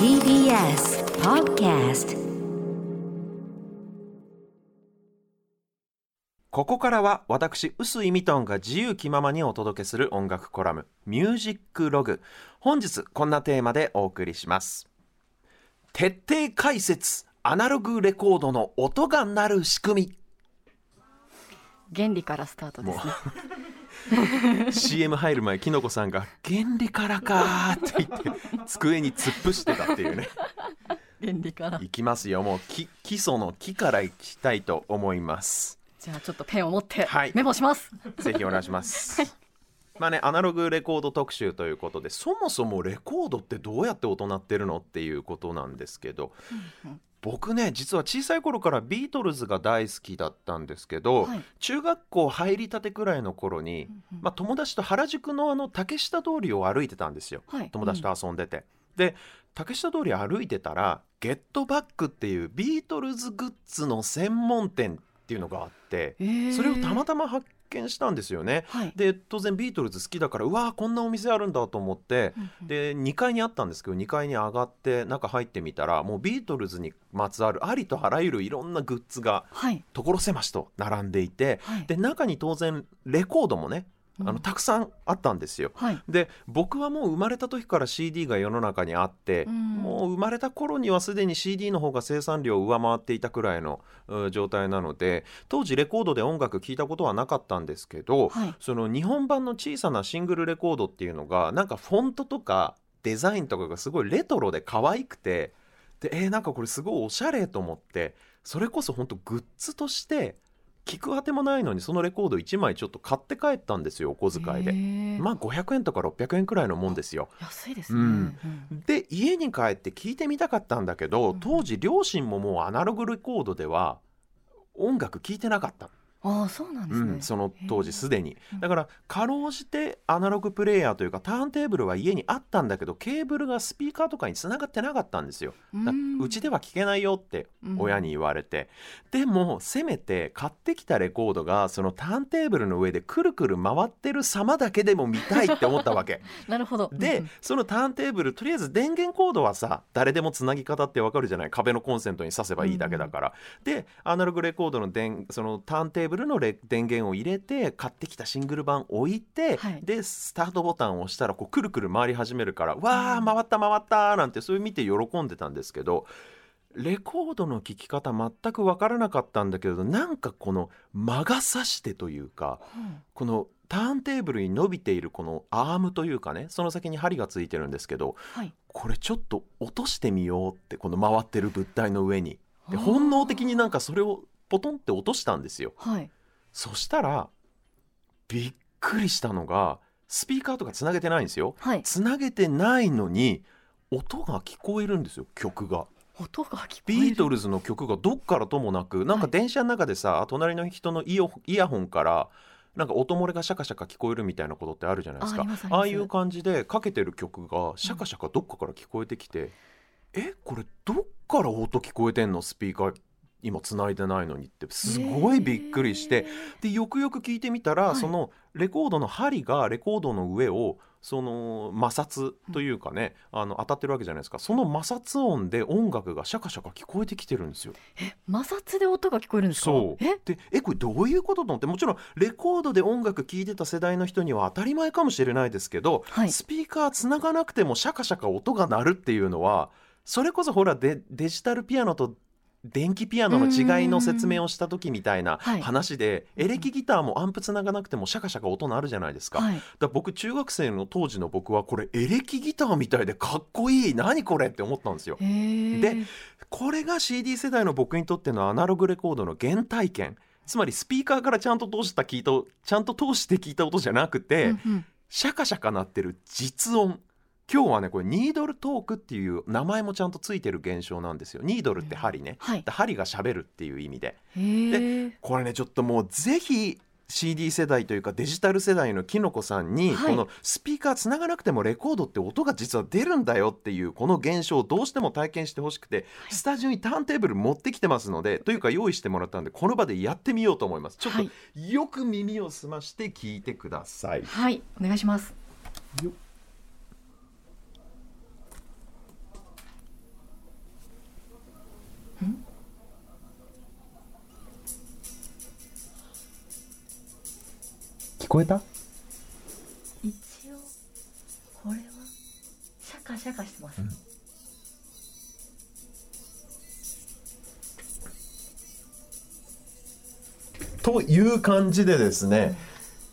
TBS Podcast ここからは私臼井ミトンが自由気ままにお届けする音楽コラム「ミュージックログ」本日こんなテーマでお送りします。徹底解説アナログレコードの音が鳴る仕組み。原理からスタートですね CM 入る前きのこさんが「原理からか」って言って机に突っ伏してたっていうね。原理から。いきますよ。もうき基礎の木からいきたいと思います。じゃあちょっとペンを持ってはい。メモします、ぜひお願いします。まあね、アナログレコード特集ということでそもそもレコードってどうやって音鳴ってるのっていうことなんですけど僕ね実は小さい頃からビートルズが大好きだったんですけど、はい。中学校入りたてくらいの頃に、まあ、友達と原宿のあの竹下通りを歩いてたんですよ、はい。友達と遊んでて。で竹下通り歩いてたら「ゲットバック」っていうビートルズグッズの専門店っていうのがあってえー。それをたまたま発見したんですよね。はい。で当然ビートルズ好きだからうわーこんなお店あるんだと思って、うんうん。で2階にあったんですけど2階に上がって中入ってみたらもうビートルズにまつわるありとあらゆるいろんなグッズがはい。所狭しと並んでいてはい。で中に当然レコードもねあうん。のたくさんあったんですよ。はい。で僕はもう生まれた時から CD が世の中にあって、うん。もう生まれた頃にはすでに CD の方が生産量を上回っていたくらいのう状態なので当時レコードで音楽聴いたことはなかったんですけど、はい。その日本版の小さなシングルレコードっていうのがなんかフォントとかデザインとかがすごいレトロで可愛くてでえーなんかこれすごいおしゃれと思ってそれこそ本当グッズとして聞くあてもないのにそのレコード1枚ちょっと買って帰ったんですよお小遣いで。まあ500円とか600円くらいのもんですよ。安いですね、うん。うん。で家に帰って聞いてみたかったんだけどうん。当時両親ももうアナログレコードでは音楽聴いてなかった、ああそうなんですね、うん、その当時すでに。うんだからかろうじてアナログプレイヤーというかターンテーブルは家にあったんだけどケーブルがスピーカーとかにつながってなかったんですよ。だうん。うちでは聞けないよって親に言われて、でもせめて買ってきたレコードがそのターンテーブルの上でくるくる回ってる様だけでも見たいって思ったわけ。なるほど。で、うんうん。そのターンテーブルとりあえず電源コードはさ誰でもつなぎ方ってわかるじゃない？壁のコンセントに挿せばいいだけだから、でアナログレコードの電そのターンテーブルのレ電源を入れて買ってきたシングル版置いて、はい。でスタートボタンを押したらこうくるくる回り始めるから「わー回った回った」なんてそれ見て喜んでたんですけどレコードの聴き方全く分からなかったんだけどなんかこの魔が差してというかうんこのターンテーブルに伸びているこのアームというかねその先に針がついてるんですけどはい。これちょっと落としてみようってこの回ってる物体の上に。で本能的になんかそれをポトンって落としたんですよ。はい。そしたらびっくりしたのがスピーカーとかつなげてないんですよ。はい。つなげてないのに音が聞こえるんですよ曲が。音が聞こえる。ビートルズの曲がどっからともなくなんか電車の中でさ、隣の人のイヤイヤホンからなんか音漏れがシャカシャカ聞こえるみたいなことってあるじゃないですか。あありますあります。ああいう感じでかけてる曲がシャカシャカどっかから聞こえてきて、えこれどっから音聞こえてんのスピーカー今繋いでないのにってすごいびっくりして、でよくよく聞いてみたら、はい。そのレコードの針がレコードの上をその摩擦というかね、あの当たってるわけじゃないですか。その摩擦音で音楽がシャカシャカ聞こえてきてるんですよ。摩擦で音が聞こえるんですか？そう。え？でえこれどういうことと思ってもちろんレコードで音楽聴いてた世代の人には当たり前かもしれないですけど、はい。スピーカーつながなくてもシャカシャカ音が鳴るっていうのはそれこそほらデデジタルピアノと電気ピアノの違いの説明をした時みたいなはい。話で、エレキギターもアンプつながなくてもシャカシャカ音鳴るじゃないですか。はい。だから僕中学生の当時の僕はこれエレキギターみたいでかっこいい。何これって思ったんですよ。でこれが CD 世代の僕にとってのアナログレコードの原体験。つまりスピーカーからちゃんと通した聞いたちゃんと通して聞いた音じゃなくて、シャカシャカ鳴ってる実音今日はねこれニードルトークっていう名前もちゃんとついてる現象なんですよ。ニードルって針ね、はい。で針がしゃべるっていう意味で。へー。これねちょっともうぜひ CD 世代というかデジタル世代のきのこさんに、はい。このスピーカーつながなくてもレコードって音が実は出るんだよっていうこの現象をどうしても体験してほしくて、スタジオにターンテーブル持ってきてますのでというか用意してもらったんでこの場でやってみようと思います。ちょっはいとよく耳を澄まして聞いてください、はいお願いしますこえた？一応これはシャカシャカしてます、という感じでですね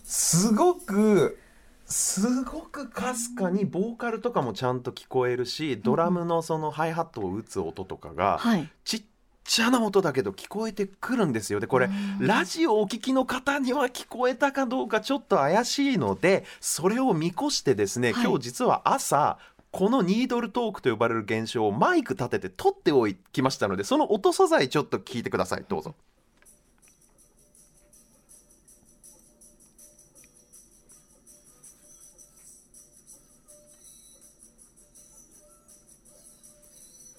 すごくすごくかすかにボーカルとかもちゃんと聞こえるしドラムのそのハイハットを打つ音とかがはい。ちっちゃな音だけど聞こえてくるんですよ。でこれうん。ラジオをお聞きの方には聞こえたかどうかちょっと怪しいのでそれを見越してですね、はい。今日実は朝このニードルトークと呼ばれる現象をマイク立てて撮っておきましたのでその音素材ちょっと聞いてください。どうぞ。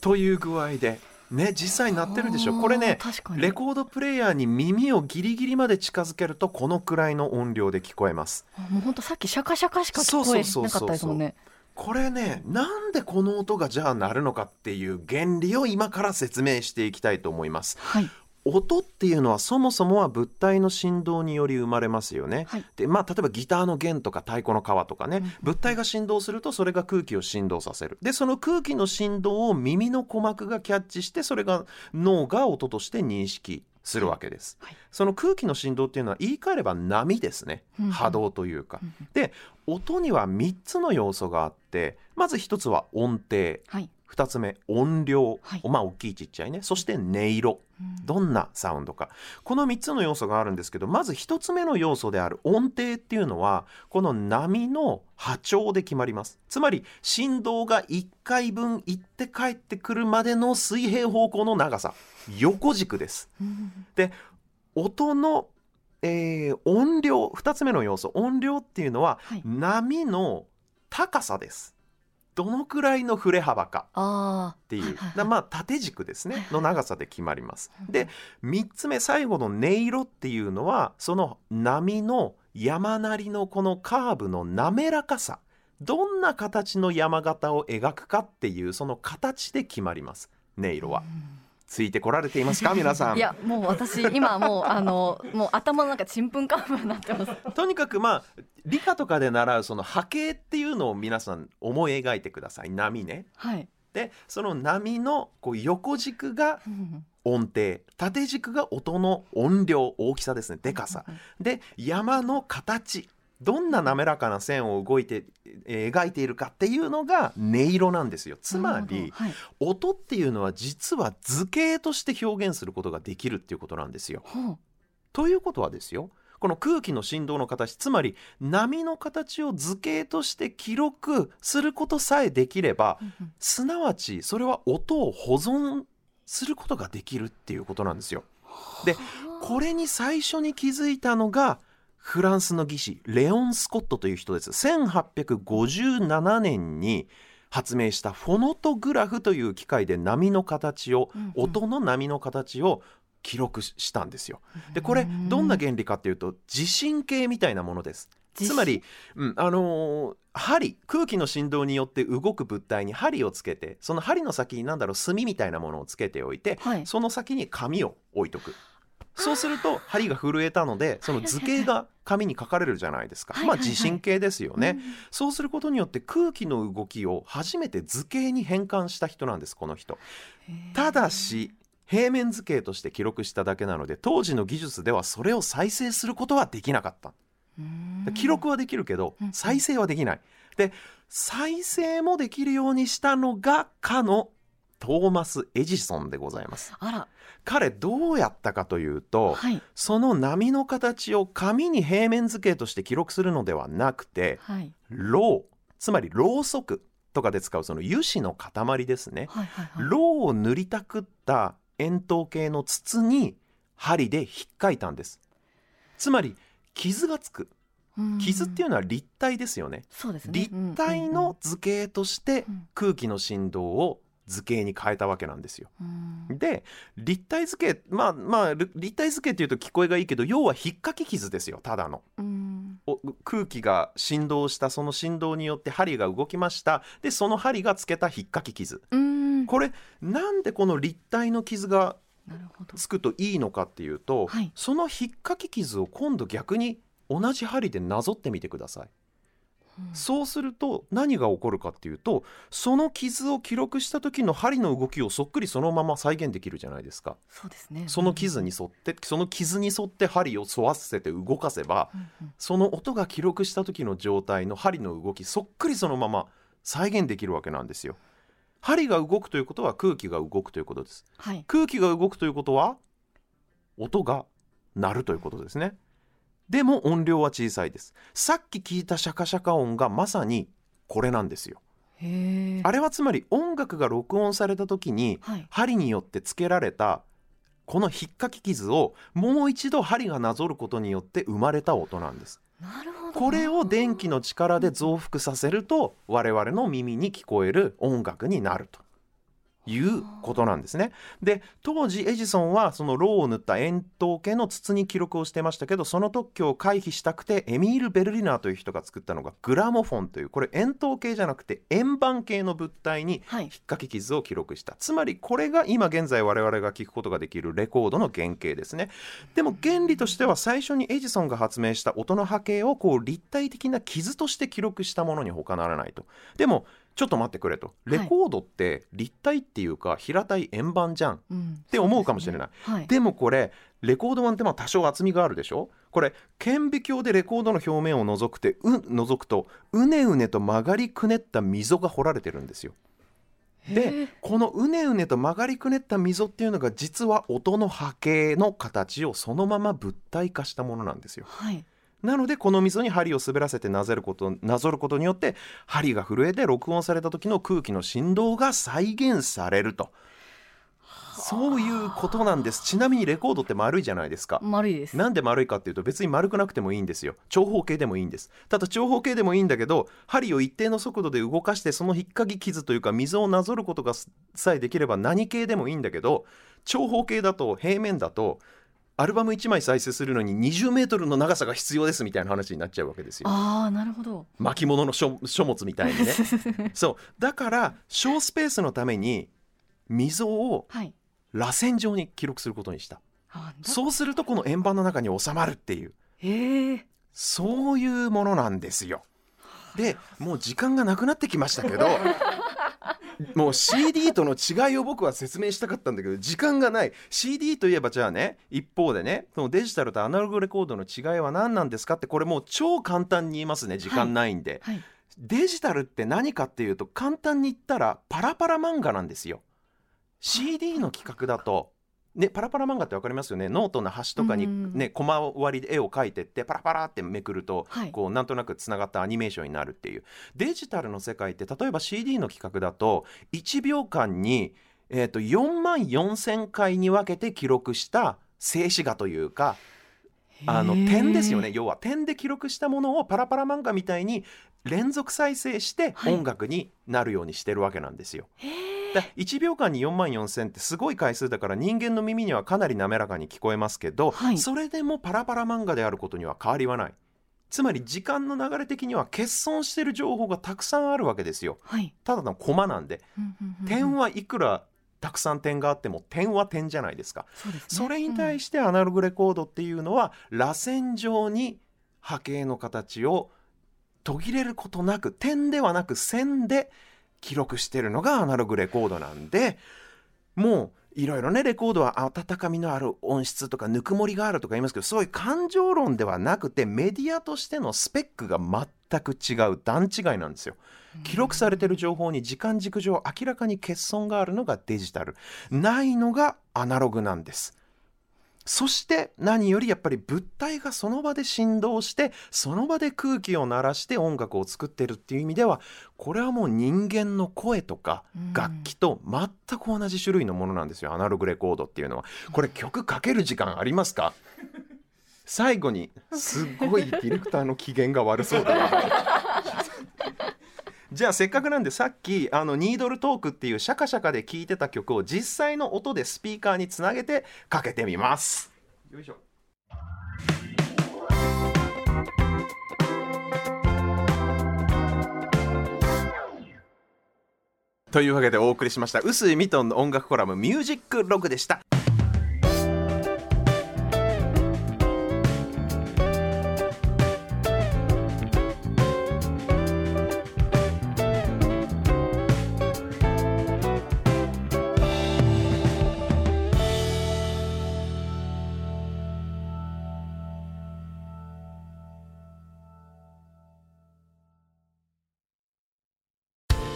という具合でね実際になってるでしょ。これねレコードプレーヤーに耳をギリギリまで近づけるとこのくらいの音量で聞こえます。あもう本当さっきシャカシャカしか聞こえなかったですもんね。これねなんでこの音がじゃあ鳴るのかっていう原理を今から説明していきたいと思います。はい音っていうのはそもそもは物体の振動により生まれますよね、はい。でまあ例えばギターの弦とか太鼓の皮とかね、うん。物体が振動するとそれが空気を振動させる。でその空気の振動を耳の鼓膜がキャッチしてそれが脳が音として認識するわけです、はい。その空気の振動っていうのは言い換えれば波ですね、うん波動というか、うんうん。で音には3つの要素があってまず1つは音程。はい2つ目音量、はい。まあ大きいちっちゃいね。そして音色。うん。どんなサウンドか。この3つの要素があるんですけどまず1つ目の要素である音程っていうのはこの波の波長で決まります。つまり振動が1回分行って帰ってくるまでの水平方向の長さ。横軸です。うん。音の、えー音量。2つ目の要素。音量っていうのははい。波の高さですどのくらいの振れ幅かあっていう、はいはいはい。だまあ縦軸ですねの長さで決まります。うんで3つ目最後の音色っていうのはその波の山なりのこのカーブの滑らかさ。どんな形の山形を描くかっていうその形で決まります音色は。ついてこられていますか？皆さん。いやもう私今もうあの もう頭の中ちんぷんかんぷんになってます。とにかくまあ理科とかで習うその波形っていうのを皆さん思い描いてください。波ね。はい。でその波のこう横軸がうん。音程。縦軸が音の音量。大きさですね。でかさ。で山の形どんな滑らかな線を動いて、えー描いているかっていうのが音色なんですよ。つまりはい。音っていうのは実は図形として表現することができるっていうことなんですよ。ということはですよこの空気の振動の形つまり波の形を図形として記録することさえできればうんうん。すなわちそれは音を保存することができるっていうことなんですよ。でこれに最初に気づいたのがフランスの技師レオン・スコットという人です。1857年に発明したフォノトグラフという機械で波の形を、うんうん音の波の形を記録ししたんですよ。でこれどんな原理かっていうと地震計みたいなものです。つまり、うん、あのー針空気の振動によって動く物体に針をつけてその針の先に何だろう墨みたいなものをつけておいて、はいその先に紙を置いとくそうすると針が震えたのでその図形が紙に書かれるじゃないですか、まあ地震計ですよね、うんそうすることによって空気の動きを初めて図形に変換した人なんですこの人。ただし平面図形として記録しただけなので当時の技術ではそれを再生することはできなかった。うん。記録はできるけどうん。再生はできない。で再生もできるようにしたのがかのトーマス・エジソンでございます。あら。彼どうやったかというと、はい。その波の形を紙に平面図形として記録するのではなくてはい。ろうつまりろうそくとかで使うその油脂の塊ですね。はいはいはい。ろうを塗りたくった円筒形の筒に針で引っかいたんです。つまり傷がつく。うん。傷っていうのは立体ですよね。ね。立体の図形としてうん。空気の振動を図形に変えたわけなんですよ。うん。で立体図形まあまある立体図形っていうと聞こえがいいけど要は引っかき傷ですよただの。うん。お空気が振動したその振動によって針が動きました。でその針がつけた引っかき傷。うん。これなんでこの立体の傷がつくといいのかっていうと、はい。その引っかき傷を今度逆に同じ針でなぞってみてくださいうん。そうすると何が起こるかっていうとその傷を記録した時の針の動きをそっくりそのまま再現できるじゃないですか。そうですね。その傷に沿ってその傷に沿って針を沿わせて動かせばうんうん。その音が記録した時の状態の針の動きそっくりそのまま再現できるわけなんですよ。針が動くということは空気が動くということです。はい。空気が動くということは音が鳴るということですねでも音量は小さいです。さっき聞いたシャカシャカ音がまさにこれなんですよ。あれはつまり音楽が録音された時にはい。針によってつけられたこの引っかき傷をもう一度針がなぞることによって生まれた音なんです。なるほど。これを電気の力で増幅させると我々の耳に聞こえる音楽になるということなんですね。で当時エジソンはそのろうを塗った円筒形の筒に記録をしてましたけどその特許を回避したくてエミール・ベルリナーという人が作ったのがグラモフォンというこれ円筒形じゃなくて円盤形の物体にはい。引っかき傷を記録した。つまりこれが今現在我々が聞くことができるレコードの原型ですね。でも原理としては最初にエジソンが発明した音の波形をこう立体的な傷として記録したものに他ならないと。でもちょっと待ってくれと。レコードって立体っていうか平たい円盤じゃん。うん。って思うかもしれない。そうですね。はい。でもこれレコード盤ってまあ多少厚みがあるでしょ。これ顕微鏡でレコードの表面を覗くてう覗くとうねうねと曲がりくねった溝が掘られてるんですよ。へでえこのうねうねと曲がりくねった溝っていうのが実は音の波形の形をそのまま物体化したものなんですよ。はいなのでこの溝に針を滑らせてなぜることなぞることによって針が震えて録音された時の空気の振動が再現されると。そういうことなんです。ちなみにレコードって丸いじゃないですか。丸いです。なんで丸いかっていうと別に丸くなくてもいいんですよ。長方形でもいいんです。ただ長方形でもいいんだけど針を一定の速度で動かしてその引っかき傷というか溝をなぞることがさえできれば何系でもいいんだけど長方形だと平面だとアルバム1枚再生するのに20メートルの長さが必要ですみたいな話になっちゃうわけですよ。ああなるほど。巻物の書書物みたいにね。そう。だから小スペースのために溝をはい。螺旋状に記録することにした。あだ。そうするとこの円盤の中に収まるっていう。そういうものなんですよ。でもう時間がなくなってきましたけど もう CD との違いを僕は説明したかったんだけど時間がない。CD といえばじゃあね一方でねそのデジタルとアナログレコードの違いは何なんですかってこれもう超簡単に言いますね時間ないんで、はい。デジタルって何かっていうと簡単に言ったらパラパラ漫画なんですよ。CD の規格だとね、パラパラ漫画ってわかりますよね？ノートの端とかに、うんね、コマ割りで絵を描いてってパラパラってめくると、はい。こうなんとなくつながったアニメーションになるっていう。デジタルの世界って例えば CD の企画だと1秒間に、えー、と4万4,000回に分けて記録した静止画というかあの点ですよね要は。点で記録したものをパラパラ漫画みたいに連続再生してはい。音楽になるようにしてるわけなんですよ。へだ1秒間に4万4,000ってすごい回数だから人間の耳にはかなり滑らかに聞こえますけど、はいそれでもパラパラ漫画であることには変わりはない。つまり時間の流れ的には欠損してる情報がたくさんあるわけですよ。はいただのコマなんでうんうんうん点はいくらたくさん点があっても点は点じゃないですか。そねそれに対してアナログレコードっていうのは螺旋状に波形の形を途切れることなく点ではなく線で記録してるのがアナログレコードなんでもういろいろねレコードは温かみのある音質とかぬくもりがあるとか言いますけどそういう感情論ではなくてメディアとしてのスペックが全く違う段違いなんですよ。記録されてる情報に時間軸上明らかに欠損があるのがデジタルないのがアナログなんですそして何よりやっぱり物体がその場で振動してその場で空気を鳴らして音楽を作ってるっていう意味ではこれはもう人間の声とかうん。楽器と全く同じ種類のものなんですよ。アナログレコードっていうのは。これ曲かける時間ありますか？最後にすっごいディレクターの機嫌が悪そうだなじゃあせっかくなんでさっきあのニードルトークっていうシャカシャカで聴いてた曲を実際の音でスピーカーにつなげてかけてみます。よいしょ。というわけでお送りしました臼井ミトンの音楽コラム「ミュージックログ」でした。